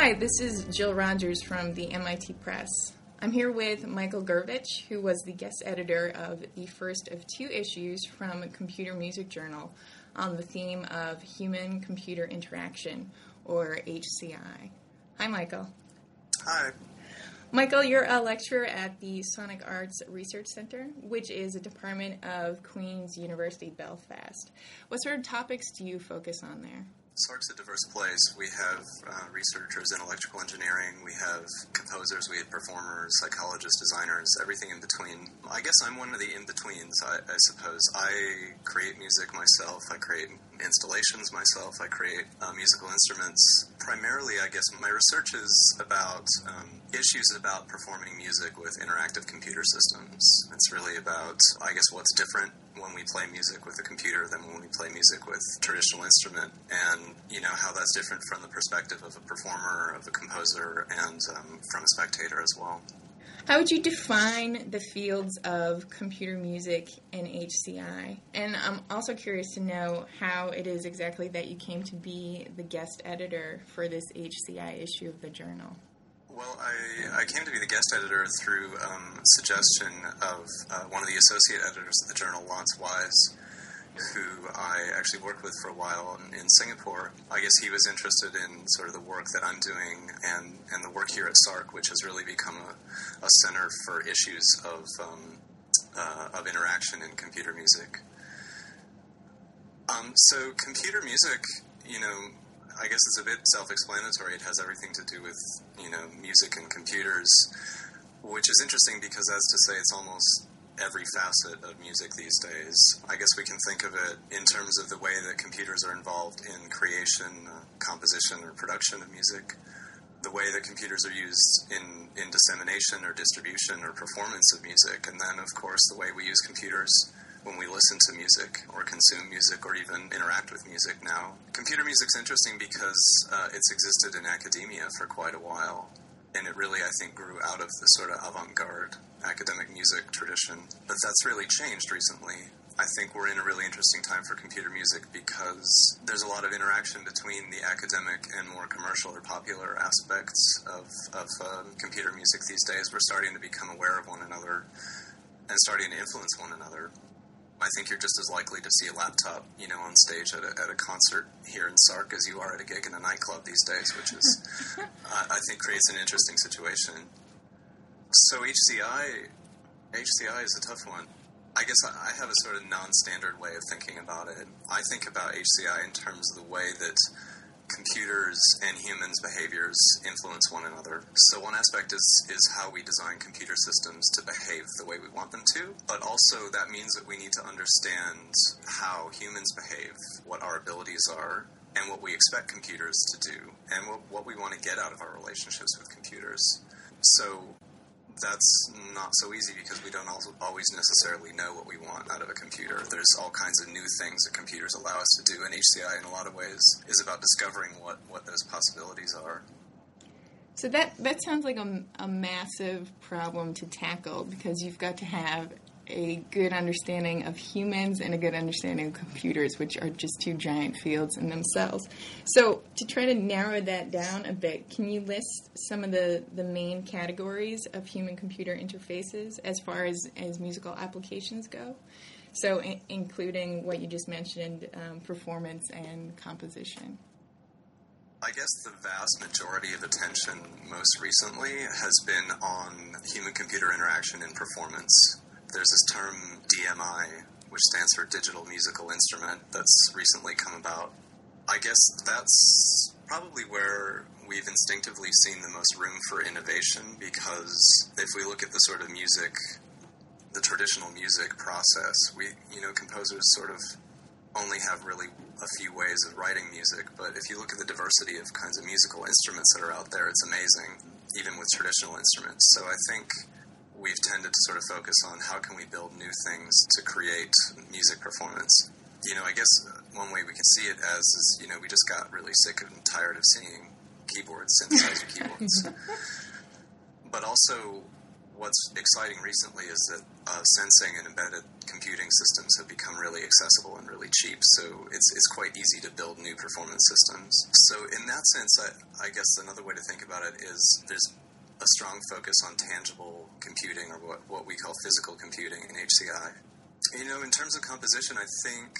Hi, this is Jill Rogers from the MIT Press. I'm here with Michael Gurevich, who was the guest editor of the first of two issues from Computer Music Journal on the theme of human computer interaction, or HCI. Hi, Michael. Hi. Michael, you're a lecturer at the Sonic Arts Research Center, which is a department of Queen's University Belfast. What sort of topics do you focus on there? SARC's a diverse place. We have uh, researchers in electrical engineering, we have composers, we have performers, psychologists, designers, everything in between. I guess I'm one of the in betweens, I, I, suppose. I create music myself, I create installations myself, I create uh, musical instruments. Primarily, I guess my research is about um, issues about performing music with interactive computer systems. It's really about, I guess, what's different when we play music with a computer than when we play music with traditional instrument, and you know how that's different from the perspective of a performer, of a composer, and um, from a spectator as well. How would you define the fields of computer music and HCI? And I'm also curious to know how it is exactly that you came to be the guest editor for this HCI issue of the journal. Well, I, I came to be the guest editor through um, suggestion of uh, one of the associate editors of the journal, Lonce Wyse, who I actually worked with for a while in, in, Singapore. I guess he was interested in sort of the work that I'm doing and, and the work here at SARC, which has really become a, a center for issues of, um, uh, of interaction in computer music. Um, so, computer music, you know, I guess it's a bit self-explanatory. It has everything to do with you know music and computers, which is interesting because as to say it's almost every facet of music these days. I guess we can think of it in terms of the way that computers are involved in creation, uh, composition, or production of music. The way that computers are used in, in dissemination or distribution or performance of music, and then, of course, the way we use computers when we listen to music or consume music or even interact with music now. Computer music's interesting because uh, it's existed in academia for quite a while. And it really, I think, grew out of the sort of avant garde academic music tradition. But that's really changed recently. I think we're in a really interesting time for computer music because there's a lot of interaction between the academic and more commercial or popular aspects of, of um, computer music these days. We're starting to become aware of one another and starting to influence one another. I think you're just as likely to see a laptop, you know, on stage at a, at a concert here in SARC as you are at a gig in a nightclub these days, which is, uh, I think, creates an interesting situation. So HCI, HCI is a tough one. I guess I have a sort of non-standard way of thinking about it. I think about HCI in terms of the way that computers and humans' behaviors influence one another. So one aspect is is how we design computer systems to behave the way we want them to, but also that means that we need to understand how humans behave, what our abilities are, and what we expect computers to do, and what, what we want to get out of our relationships with computers. So that's not so easy because we don't always necessarily know what we want out of a computer. There's all kinds of new things that computers allow us to do, and HCI, in a lot of ways, is about discovering what, what those possibilities are. So that that sounds like a, a massive problem to tackle because you've got to have a good understanding of humans and a good understanding of computers, which are just two giant fields in themselves. So, to try to narrow that down a bit, can you list some of the, the main categories of human computer interfaces as far as, as musical applications go? So, in, including what you just mentioned, um, performance and composition. I guess the vast majority of attention most recently has been on human computer interaction and performance there's this term DMI, which stands for Digital Musical Instrument, that's recently come about. I guess that's probably where we've instinctively seen the most room for innovation because if we look at the sort of music, the traditional music process, we, you know, composers sort of only have really a few ways of writing music, but if you look at the diversity of kinds of musical instruments that are out there, it's amazing, even with traditional instruments. So I think we've tended to sort of focus on how can we build new things to create music performance. You know, I guess one way we can see it as is, you know, we just got really sick and tired of seeing keyboards, synthesizer keyboards. but also, what's exciting recently is that uh, sensing and embedded computing systems have become really accessible and really cheap. So it's it's quite easy to build new performance systems. So in that sense, I, I guess another way to think about it is there's a strong focus on tangible computing or what, what we call physical computing in HCI. You know, in terms of composition, I think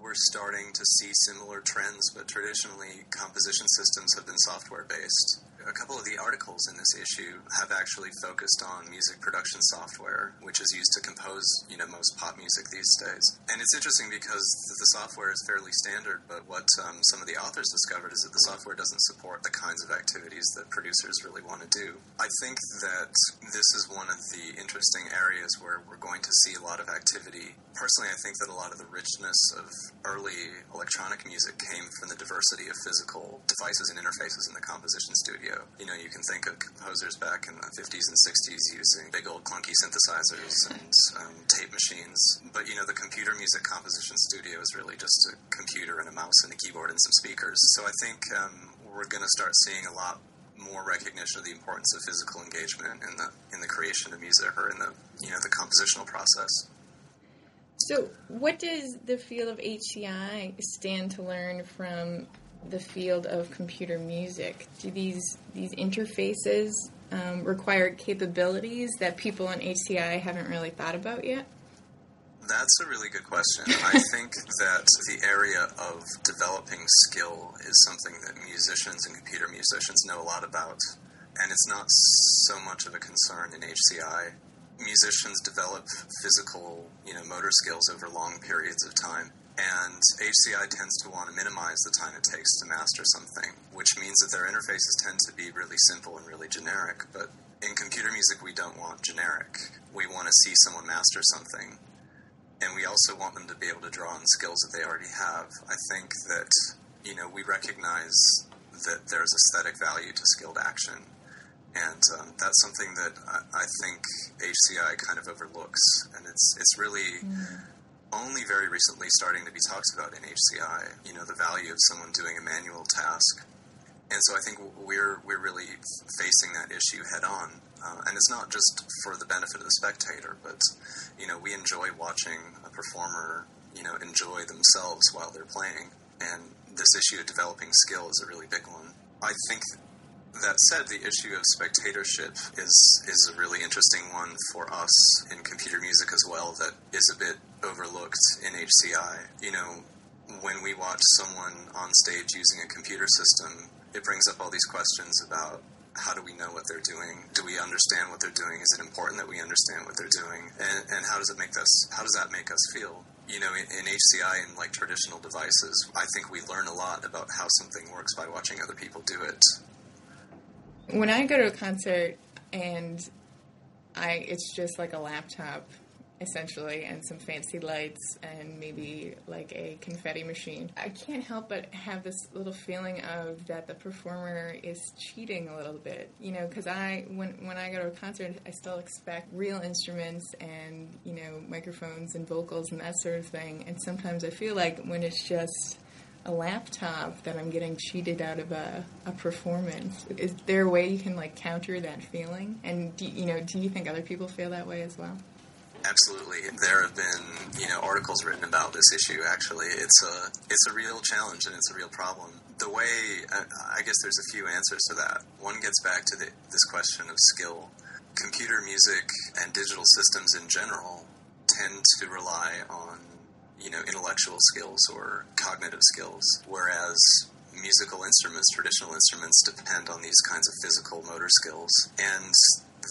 we're starting to see similar trends, but traditionally composition systems have been software based a couple of the articles in this issue have actually focused on music production software, which is used to compose, you know, most pop music these days. And it's interesting because the software is fairly standard, but what um, some of the authors discovered is that the software doesn't support the kinds of activities that producers really want to do. I think that this is one of the interesting areas where we're going to see a lot of activity. Personally, I think that a lot of the richness of early electronic music came from the diversity of physical devices and interfaces in the composition studio. You know, you can think of composers back in the 50s and 60s using big old clunky synthesizers and um, tape machines. But, you know, the computer music composition studio is really just a computer and a mouse and a keyboard and some speakers. So I think um, we're going to start seeing a lot more recognition of the importance of physical engagement in the in the creation of music or in the you know the compositional process. So, what does the field of HCI stand to learn from the field of computer music? Do these these interfaces um, require capabilities that people in HCI haven't really thought about yet? That's a really good question. I think that the area of developing skill is something that musicians and computer musicians know a lot about, and it's not so much of a concern in HCI. Musicians develop physical, you know, motor skills over long periods of time and HCI tends to want to minimize the time it takes to master something, which means that their interfaces tend to be really simple and really generic. But in computer music, we don't want generic. We want to see someone master something. And we also want them to be able to draw on skills that they already have. I think that, you know, we recognize that there's aesthetic value to skilled action. And um, that's something that I, I, think HCI kind of overlooks. And it's, it's really. Mm only very recently starting to be talked about in HCI. You know, the value of someone doing a manual task, and so I think we're we're really facing that issue head on. Uh, and it's not just for the benefit of the spectator, but you know, we enjoy watching a performer, you know, enjoy themselves while they're playing. And this issue of developing skill is a really big one. I think that said, the issue of spectatorship is is a really interesting one for us in computer music as well. That is a bit overlooked in HCI. You know, when we watch someone on stage using a computer system, it brings up all these questions about how do we know what they're doing? Do we understand what they're doing? Is it important that we understand what they're doing? And, and how does it make us? How does that make us feel? You know, in, in HCI and like traditional devices, I think we learn a lot about how something works by watching other people do it. When I go to a concert and I, it's just like a laptop essentially, and some fancy lights, and maybe like a confetti machine. I can't help but have this little feeling of that the performer is cheating a little bit, you know, because I when when I go to a concert, I still expect real instruments and you know microphones and vocals and that sort of thing, and sometimes I feel like when it's just a laptop that I'm getting cheated out of a, a performance. Is there a way you can like counter that feeling? And do, you know, do you think other people feel that way as well? Absolutely, there have been you know articles written about this issue. Actually, it's a it's a real challenge and it's a real problem. The way I guess there's a few answers to that. One gets back to the, this question of skill. Computer music and digital systems in general tend to rely on you know intellectual skills or cognitive skills, whereas musical instruments, traditional instruments, depend on these kinds of physical motor skills. And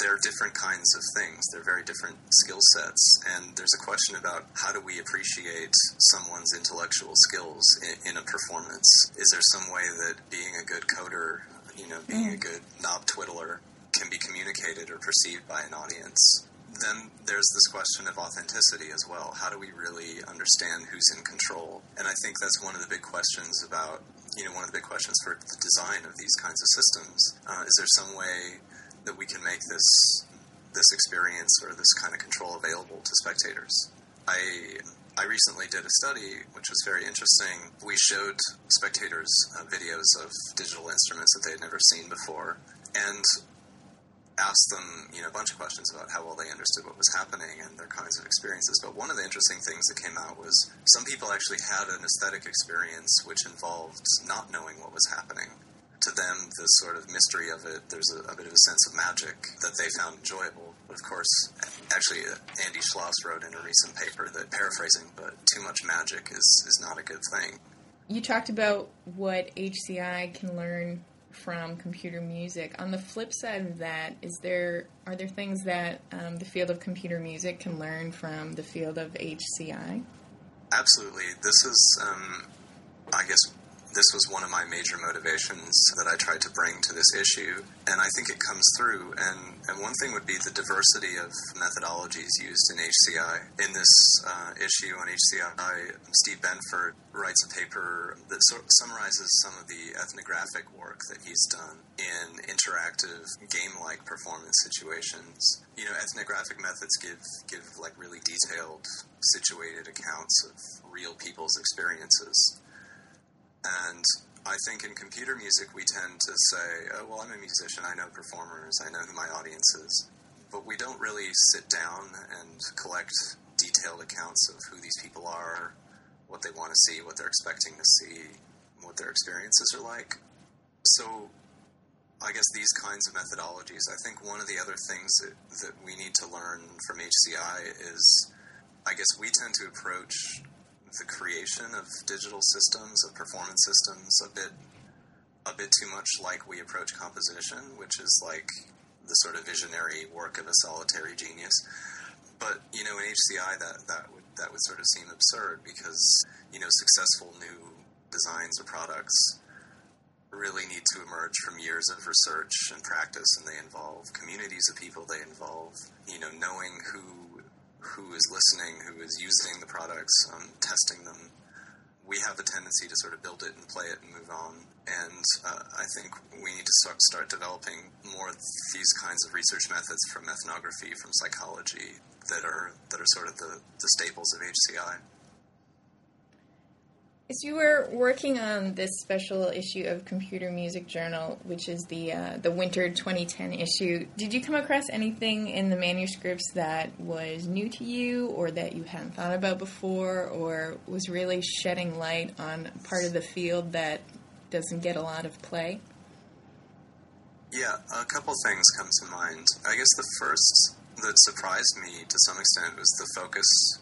they're different kinds of things. They're very different skill sets. And there's a question about how do we appreciate someone's intellectual skills in, in a performance? Is there some way that being a good coder, you know, being a mm. good knob twiddler can be communicated or perceived by an audience? Then there's this question of authenticity as well. How do we really understand who's in control? And I think that's one of the big questions about, you know, one of the big questions for the design of these kinds of systems. Uh, is there some way that we can make this this experience or this kind of control available to spectators. I I recently did a study which was very interesting. We showed spectators uh, videos of digital instruments that they had never seen before, and asked them, you know, a bunch of questions about how well they understood what was happening and their kinds of experiences. But one of the interesting things that came out was some people actually had an aesthetic experience which involved not knowing what was happening. To them, the sort of mystery of it, there's a, a bit of a sense of magic that they found enjoyable. But of course, actually, uh, Andy Schloss wrote in a recent paper that, paraphrasing, but too much magic is, is not a good thing. You talked about what HCI can learn from computer music. On the flip side of that, is there are there things that um, the field of computer music can learn from the field of HCI? Absolutely. This is, um, I guess, this was one of my major motivations that I tried to bring to this issue, and I think it comes through. And, and one thing would be the diversity of methodologies used in HCI. In this uh, issue on HCI, Steve Benford writes a paper that so- summarizes some of the ethnographic work that he's done in interactive game-like performance situations. You know, ethnographic methods give give like really detailed, situated accounts of real people's experiences. And I think in computer music, we tend to say, oh, well, I'm a musician, I know performers, I know who my audience is. But we don't really sit down and collect detailed accounts of who these people are, what they want to see, what they're expecting to see, what their experiences are like. So I guess these kinds of methodologies, I think one of the other things that, that we need to learn from HCI is I guess we tend to approach the creation of digital systems, of performance systems, a bit a bit too much like we approach composition, which is like the sort of visionary work of a solitary genius. But you know, in HCI, that that would that would sort of seem absurd because you know, successful new designs or products really need to emerge from years of research and practice, and they involve communities of people. They involve you know, knowing who who is listening, who is using the products, um, testing them. We have a tendency to sort of build it and play it and move on. And uh, I think we need to start, start developing more of these kinds of research methods from ethnography, from psychology, that are that are sort of the, the staples of HCI. As you were working on this special issue of Computer Music Journal, which is the uh, the winter 2010 issue, did you come across anything in the manuscripts that was new to you, or that you hadn't thought about before, or was really shedding light on part of the field that doesn't get a lot of play? Yeah, a couple things come to mind. I guess the first that surprised me to some extent was the focus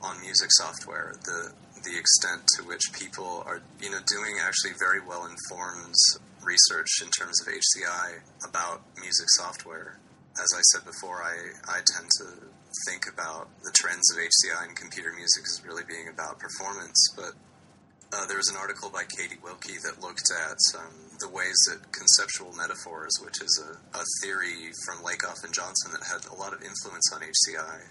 on music software. The the extent to which people are, you know, doing actually very well informed research in terms of HCI about music software. As I said before, I, I tend to think about the trends of HCI and computer music as really being about performance, but uh, there was an article by Katie Wilkie that looked at um, the ways that conceptual metaphors, which is a, a theory from Lakoff and Johnson that had a lot of influence on HCI,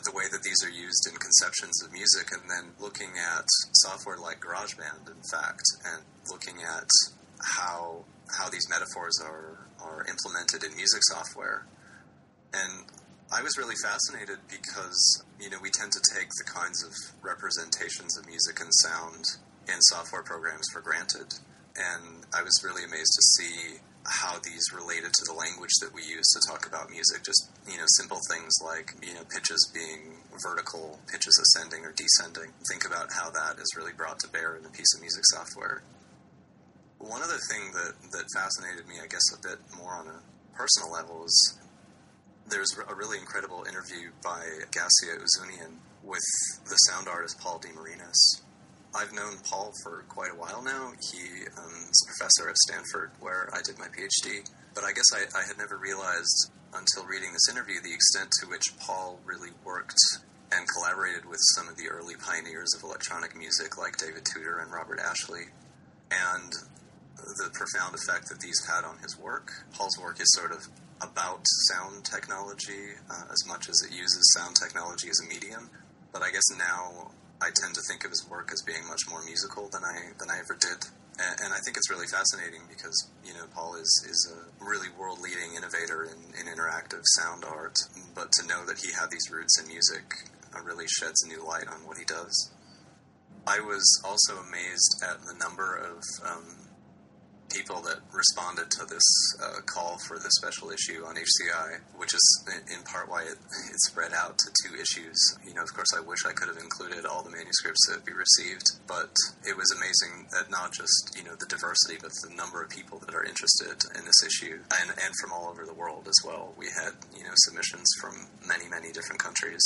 the way that these are used in conceptions of music, and then looking at software like GarageBand, in fact, and looking at how how these metaphors are are implemented in music software, and I was really fascinated because you know we tend to take the kinds of representations of music and sound in software programs for granted, and I was really amazed to see how these related to the language that we use to talk about music. Just you know, simple things like you know pitches being vertical, pitches ascending or descending. Think about how that is really brought to bear in a piece of music software. One other thing that that fascinated me, I guess, a bit more on a personal level is there's a really incredible interview by Gascia Ouzounian with the sound artist Paul DeMarinis I've known Paul for quite a while now. He um, is a professor at Stanford, where I did my PhD. But I guess I, I had never realized until reading this interview the extent to which Paul really worked and collaborated with some of the early pioneers of electronic music, like David Tudor and Robert Ashley, and the profound effect that these had on his work. Paul's work is sort of about sound technology uh, as much as it uses sound technology as a medium. But I guess now I tend to think of his work as being much more musical than I than I ever did. And, and I think it's really fascinating because you know Paul is is a really world leading innovator in, in interactive sound art, but to know that he had these roots in music uh, really sheds a new light on what he does. I was also amazed at the number of um, people that responded to this uh, call for the special issue on HCI, which is in part why it, it spread out to two issues. You know, of course, I wish I could have included all the manuscripts that we received, but it was amazing that not just, you know, the diversity, but the number of people that are interested in this issue and, and from all over the world as well. We had, you know, submissions from many, many different countries.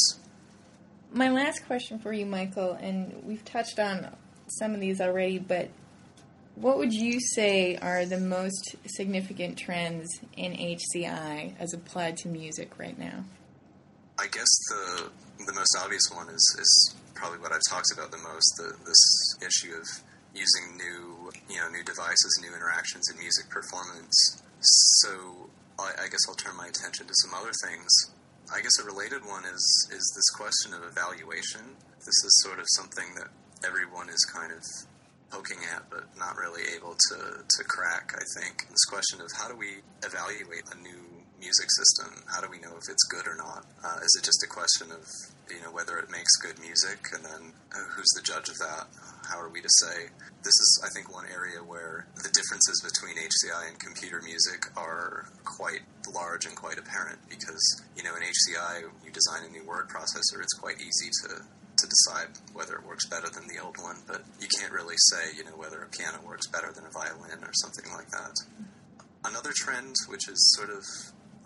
My last question for you, Michael, and we've touched on some of these already, but what would you say are the most significant trends in HCI as applied to music right now? I guess the the most obvious one is, is probably what I've talked about the most the, this issue of using new you know new devices, new interactions in music performance. So I, I guess I'll turn my attention to some other things. I guess a related one is is this question of evaluation. This is sort of something that everyone is kind of poking at, but not really able to, to crack, I think. This question of how do we evaluate a new music system? How do we know if it's good or not? Uh, is it just a question of, you know, whether it makes good music and then uh, who's the judge of that? How are we to say? This is, I think, one area where the differences between HCI and computer music are quite large and quite apparent because, you know, in HCI, you design a new word processor, it's quite easy to to decide whether it works better than the old one, but you can't really say, you know, whether a piano works better than a violin or something like that. Another trend, which is sort of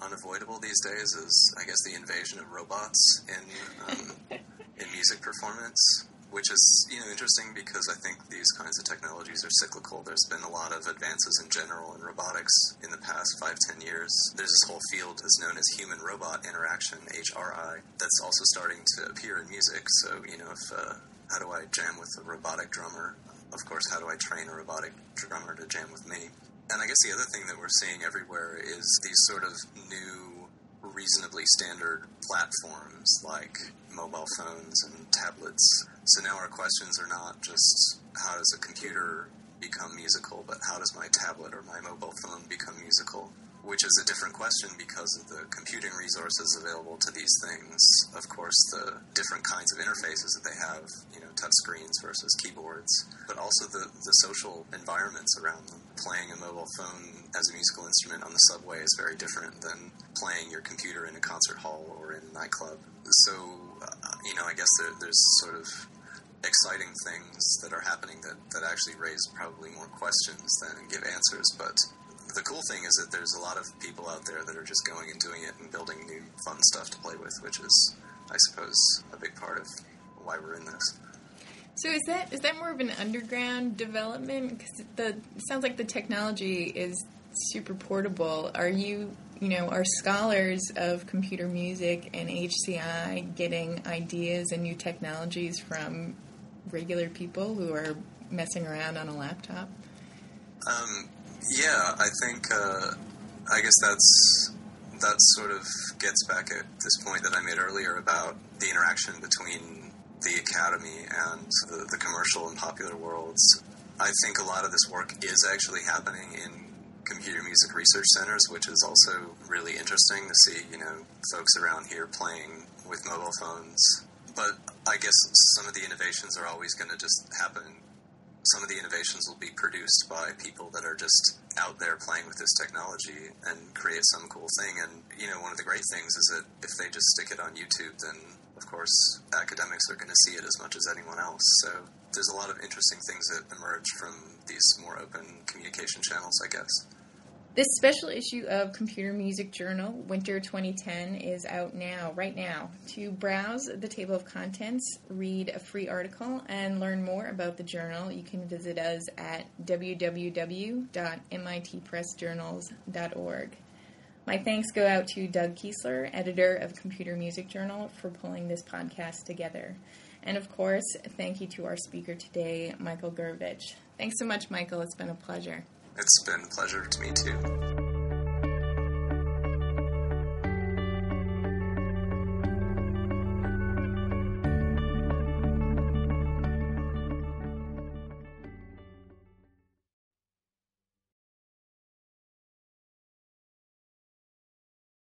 unavoidable these days, is I guess the invasion of robots in um, in music performance which is you know interesting because I think these kinds of technologies are cyclical. There's been a lot of advances in general in robotics in the past five ten years. There's this whole field that's known as human robot interaction (HRI) that's also starting to appear in music. So you know if uh, how do I jam with a robotic drummer? Of course, how do I train a robotic drummer to jam with me? And I guess the other thing that we're seeing everywhere is these sort of new reasonably standard platforms like mobile phones and tablets. So now our questions are not just how does a computer become musical, but how does my tablet or my mobile phone become musical? Which is a different question because of the computing resources available to these things. Of course, the different kinds of interfaces that they have, you know, touch screens versus keyboards, but also the, the social environments around them. Playing a mobile phone as a musical instrument on the subway is very different than playing your computer in a concert hall or in a nightclub. So, uh, you know, I guess there, there's sort of exciting things that are happening that, that actually raise probably more questions than give answers. But the cool thing is that there's a lot of people out there that are just going and doing it and building new fun stuff to play with, which is, I suppose, a big part of why we're in this. So is that is that more of an underground development? Because the it sounds like the technology is super portable. Are you you know, are scholars of computer music and HCI getting ideas and new technologies from regular people who are messing around on a laptop? Um, yeah, I think uh, I guess that's that sort of gets back at this point that I made earlier about the interaction between the academy and the, the commercial and popular worlds. I think a lot of this work is actually happening in computer music research centers, which is also really interesting to see, you know, folks around here playing with mobile phones. But I guess some of the innovations are always going to just happen. Some of the innovations will be produced by people that are just out there playing with this technology and create some cool thing. And, you know, one of the great things is that if they just stick it on YouTube, then of course academics are going to see it as much as anyone else. So there's a lot of interesting things that emerge from these more open communication channels, I guess. This special issue of Computer Music Journal, Winter 2010, is out now, right now. To browse the table of contents, read a free article, and learn more about the journal, you can visit us at www.mitpressjournals.org. My thanks go out to Doug Keislar, editor of Computer Music Journal, for pulling this podcast together. And of course, thank you to our speaker today, Michael Gurevich. Thanks so much, Michael. It's been a pleasure. It's been a pleasure to me too.